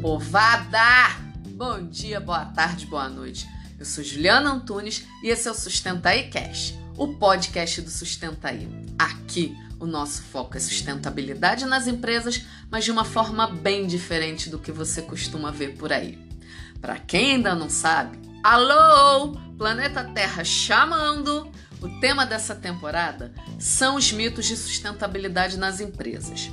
Povada! Bom dia, boa tarde, boa noite. Eu sou Juliana Antunes e esse é o Sustentaí Cash, o podcast do Sustentaí. Aqui, o nosso foco é sustentabilidade nas empresas, mas de uma forma bem diferente do que você costuma ver por aí. Para quem ainda não sabe, alô, planeta Terra chamando! O tema dessa temporada são os mitos de sustentabilidade nas empresas.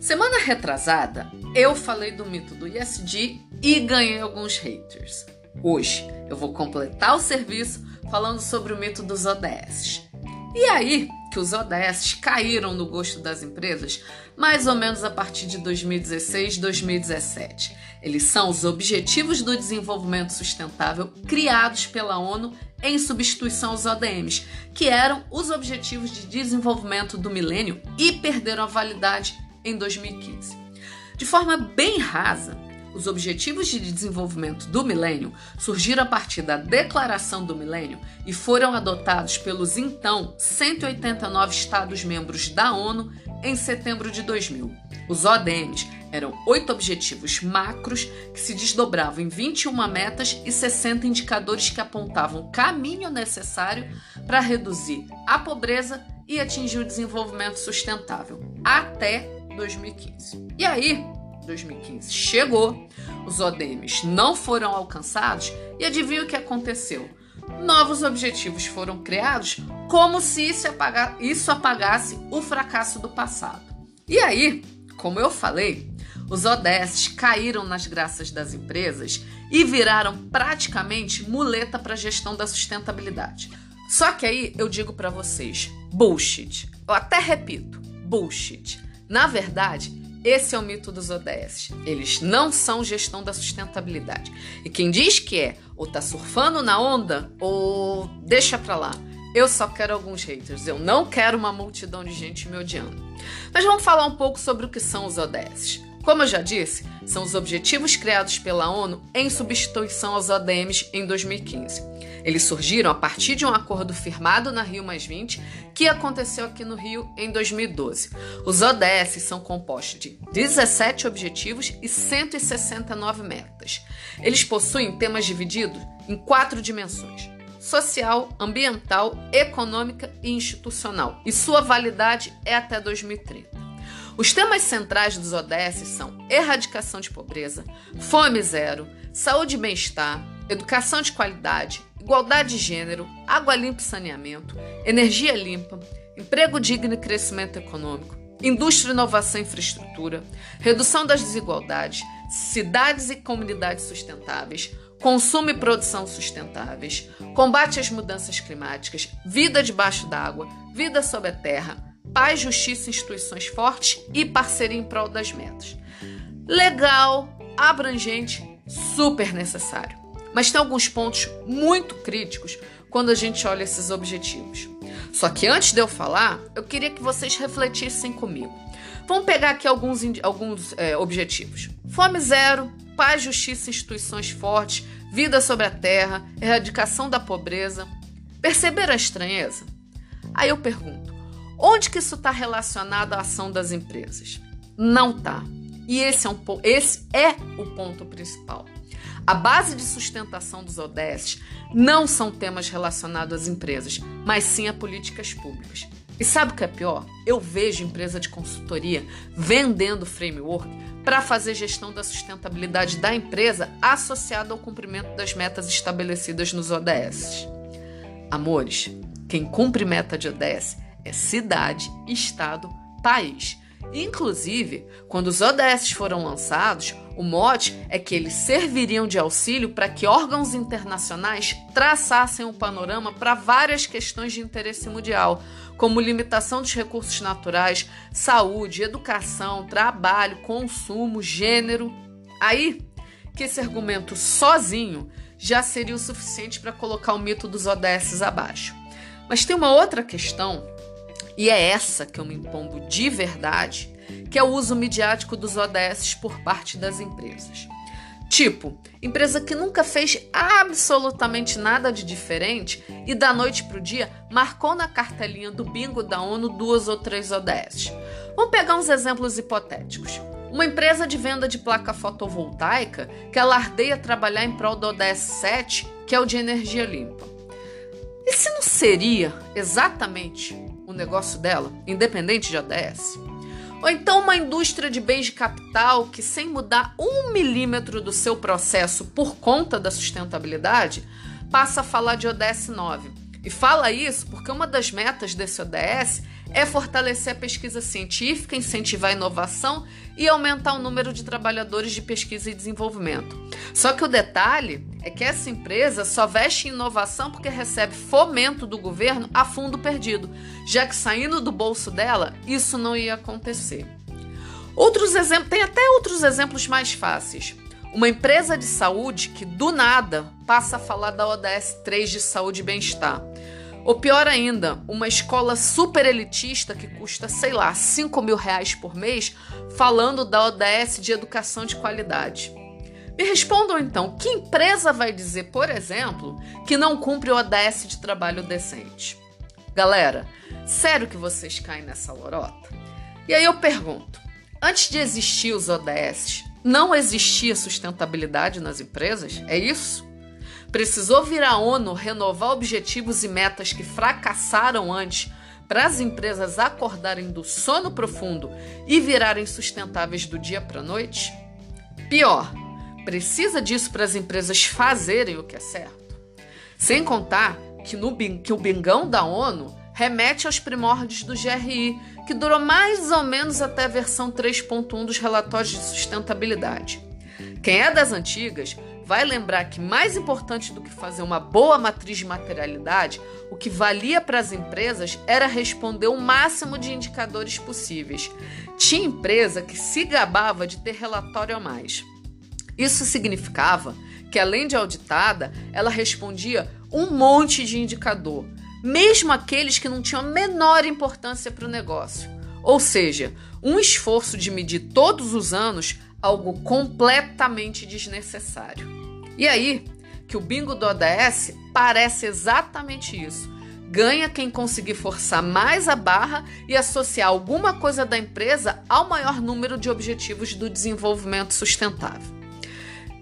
Semana retrasada, eu falei do mito do ISD e ganhei alguns haters. Hoje, eu vou completar o serviço falando sobre o mito dos ODS. E aí que os ODS caíram no gosto das empresas mais ou menos a partir de 2016, 2017. Eles são os Objetivos do Desenvolvimento Sustentável criados pela ONU em substituição aos ODMs, que eram os Objetivos de Desenvolvimento do Milênio e perderam a validade em 2015. De forma bem rasa, os Objetivos de Desenvolvimento do Milênio surgiram a partir da Declaração do Milênio e foram adotados pelos então 189 Estados-membros da ONU em setembro de 2000. Os ODMs eram oito objetivos macros que se desdobravam em 21 metas e 60 indicadores que apontavam o caminho necessário para reduzir a pobreza e atingir o desenvolvimento sustentável até 2015. E aí, 2015 chegou, os ODMs não foram alcançados e adivinha o que aconteceu? Novos objetivos foram criados como se isso, apaga isso apagasse o fracasso do passado. E aí, como eu falei, os ODS caíram nas graças das empresas e viraram praticamente muleta para a gestão da sustentabilidade. Só que aí eu digo para vocês, bullshit. Eu até repito, bullshit. Na verdade, esse é o mito dos ODS. Eles não são gestão da sustentabilidade. E quem diz que é, ou tá surfando na onda, ou deixa pra lá. Eu só quero alguns haters. Eu não quero uma multidão de gente me odiando. Mas vamos falar um pouco sobre o que são os ODS. Como eu já disse, são os objetivos criados pela ONU em substituição aos ODMs em 2015. Eles surgiram a partir de um acordo firmado na Rio que aconteceu aqui no Rio em 2012. Os ODS são compostos de 17 objetivos e 169 metas. Eles possuem temas divididos em quatro dimensões: social, ambiental, econômica e institucional, e sua validade é até 2030. Os temas centrais dos ODS são erradicação de pobreza, fome zero, saúde e bem-estar, educação de qualidade, igualdade de gênero, água limpa e saneamento, energia limpa, emprego digno e crescimento econômico, indústria, inovação e infraestrutura, redução das desigualdades, cidades e comunidades sustentáveis, consumo e produção sustentáveis, combate às mudanças climáticas, vida debaixo d'água, vida sob a terra, paz, justiça, instituições fortes e parceria em prol das metas. Legal, abrangente, super necessário. Mas tem alguns pontos muito críticos quando a gente olha esses objetivos. Só que antes de eu falar, eu queria que vocês refletissem comigo. Vamos pegar aqui alguns, alguns é, objetivos: fome zero, paz, justiça, instituições fortes, vida sobre a terra, erradicação da pobreza. Perceber a estranheza? Aí eu pergunto: Onde que isso está relacionado à ação das empresas? Não está. E esse é, um, esse é o ponto principal. A base de sustentação dos ODS não são temas relacionados às empresas, mas sim a políticas públicas. E sabe o que é pior? Eu vejo empresa de consultoria vendendo framework para fazer gestão da sustentabilidade da empresa associada ao cumprimento das metas estabelecidas nos ODS. Amores, quem cumpre meta de ODS é cidade, estado, país. Inclusive, quando os ODS foram lançados, o mote é que eles serviriam de auxílio para que órgãos internacionais traçassem um panorama para várias questões de interesse mundial, como limitação dos recursos naturais, saúde, educação, trabalho, consumo, gênero. Aí que esse argumento sozinho já seria o suficiente para colocar o mito dos ODS abaixo. Mas tem uma outra questão e é essa que eu me impongo de verdade, que é o uso midiático dos ODS por parte das empresas. Tipo, empresa que nunca fez absolutamente nada de diferente e da noite para o dia marcou na cartelinha do bingo da ONU duas ou três ODS. Vamos pegar uns exemplos hipotéticos. Uma empresa de venda de placa fotovoltaica que alardeia trabalhar em prol do ODS 7, que é o de energia limpa. E se não seria exatamente o negócio dela, independente de ODS? Ou então uma indústria de bens de capital que, sem mudar um milímetro do seu processo por conta da sustentabilidade, passa a falar de ODS 9. E fala isso porque uma das metas desse ODS é fortalecer a pesquisa científica, incentivar a inovação e aumentar o número de trabalhadores de pesquisa e desenvolvimento. Só que o detalhe é que essa empresa só veste em inovação porque recebe fomento do governo a fundo perdido, já que saindo do bolso dela, isso não ia acontecer. Outros exemplos, tem até outros exemplos mais fáceis. Uma empresa de saúde que do nada passa a falar da ODS 3 de saúde e bem-estar. Ou pior ainda, uma escola super elitista que custa, sei lá, 5 mil reais por mês, falando da ODS de educação de qualidade. Me respondam então, que empresa vai dizer, por exemplo, que não cumpre o ODS de trabalho decente? Galera, sério que vocês caem nessa lorota? E aí eu pergunto, antes de existir os ODS, não existia sustentabilidade nas empresas? É isso? Precisou vir a ONU renovar objetivos e metas que fracassaram antes para as empresas acordarem do sono profundo e virarem sustentáveis do dia para a noite? Pior, precisa disso para as empresas fazerem o que é certo? Sem contar que, no, que o bingão da ONU remete aos primórdios do GRI, que durou mais ou menos até a versão 3.1 dos relatórios de sustentabilidade. Quem é das antigas vai lembrar que mais importante do que fazer uma boa matriz de materialidade, o que valia para as empresas era responder o máximo de indicadores possíveis. Tinha empresa que se gabava de ter relatório a mais. Isso significava que, além de auditada, ela respondia um monte de indicador, mesmo aqueles que não tinham a menor importância para o negócio. Ou seja, um esforço de medir todos os anos algo completamente desnecessário. E aí que o bingo do ODS parece exatamente isso. Ganha quem conseguir forçar mais a barra e associar alguma coisa da empresa ao maior número de objetivos do desenvolvimento sustentável.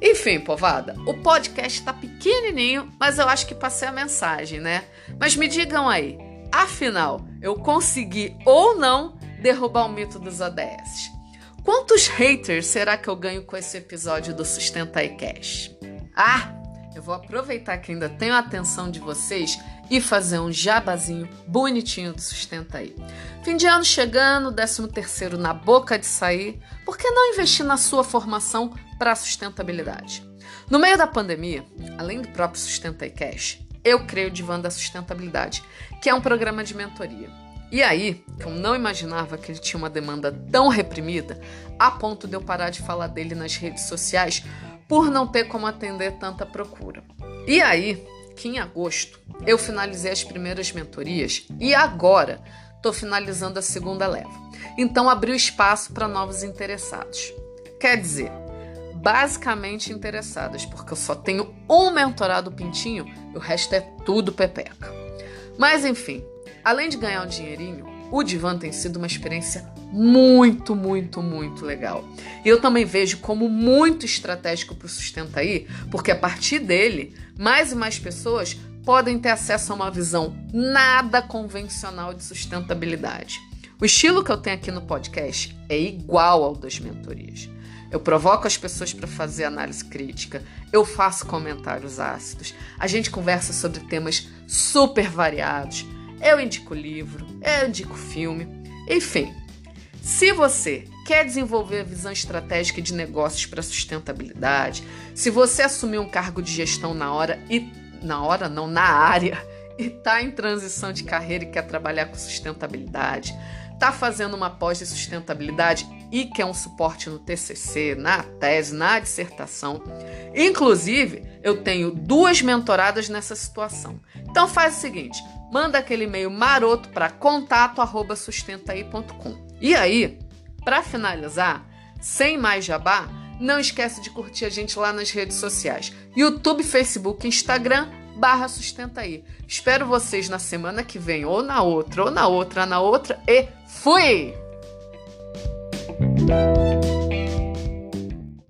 Enfim, povada, o podcast está pequenininho, mas eu acho que passei a mensagem, né? Mas me digam aí, afinal, eu consegui ou não derrubar o mito dos ODS? Quantos haters será que eu ganho com esse episódio do Sustenta e Cash? Ah, eu vou aproveitar que ainda tenho a atenção de vocês e fazer um jabazinho bonitinho do Sustenta aí. Fim de ano chegando, 13 terceiro na boca de sair, por que não investir na sua formação para a sustentabilidade? No meio da pandemia, além do próprio Sustenta e Cash, eu creio Divã da Sustentabilidade, que é um programa de mentoria. E aí, eu não imaginava que ele tinha uma demanda tão reprimida, a ponto de eu parar de falar dele nas redes sociais por não ter como atender tanta procura. E aí, que em agosto eu finalizei as primeiras mentorias e agora estou finalizando a segunda leva. Então abriu espaço para novos interessados. Quer dizer, basicamente interessadas, porque eu só tenho um mentorado pintinho e o resto é tudo pepeca. Mas enfim, Além de ganhar um dinheirinho, o Divan tem sido uma experiência muito, muito, muito legal. E eu também vejo como muito estratégico para o Sustenta aí, porque a partir dele, mais e mais pessoas podem ter acesso a uma visão nada convencional de sustentabilidade. O estilo que eu tenho aqui no podcast é igual ao das mentorias. Eu provoco as pessoas para fazer análise crítica, eu faço comentários ácidos, a gente conversa sobre temas super variados. Eu indico livro, eu indico filme, enfim. Se você quer desenvolver a visão estratégica de negócios para sustentabilidade, se você assumir um cargo de gestão na hora e na hora não, na área e está em transição de carreira e quer trabalhar com sustentabilidade, está fazendo uma pós de sustentabilidade e quer um suporte no TCC, na tese, na dissertação. Inclusive, eu tenho duas mentoradas nessa situação. Então faz o seguinte, manda aquele e-mail maroto para contato@sustentaí.com. E aí, para finalizar, sem mais jabá, não esquece de curtir a gente lá nas redes sociais: YouTube, Facebook, Instagram, barra Sustentaí. Espero vocês na semana que vem, ou na outra, ou na outra, na outra, e fui!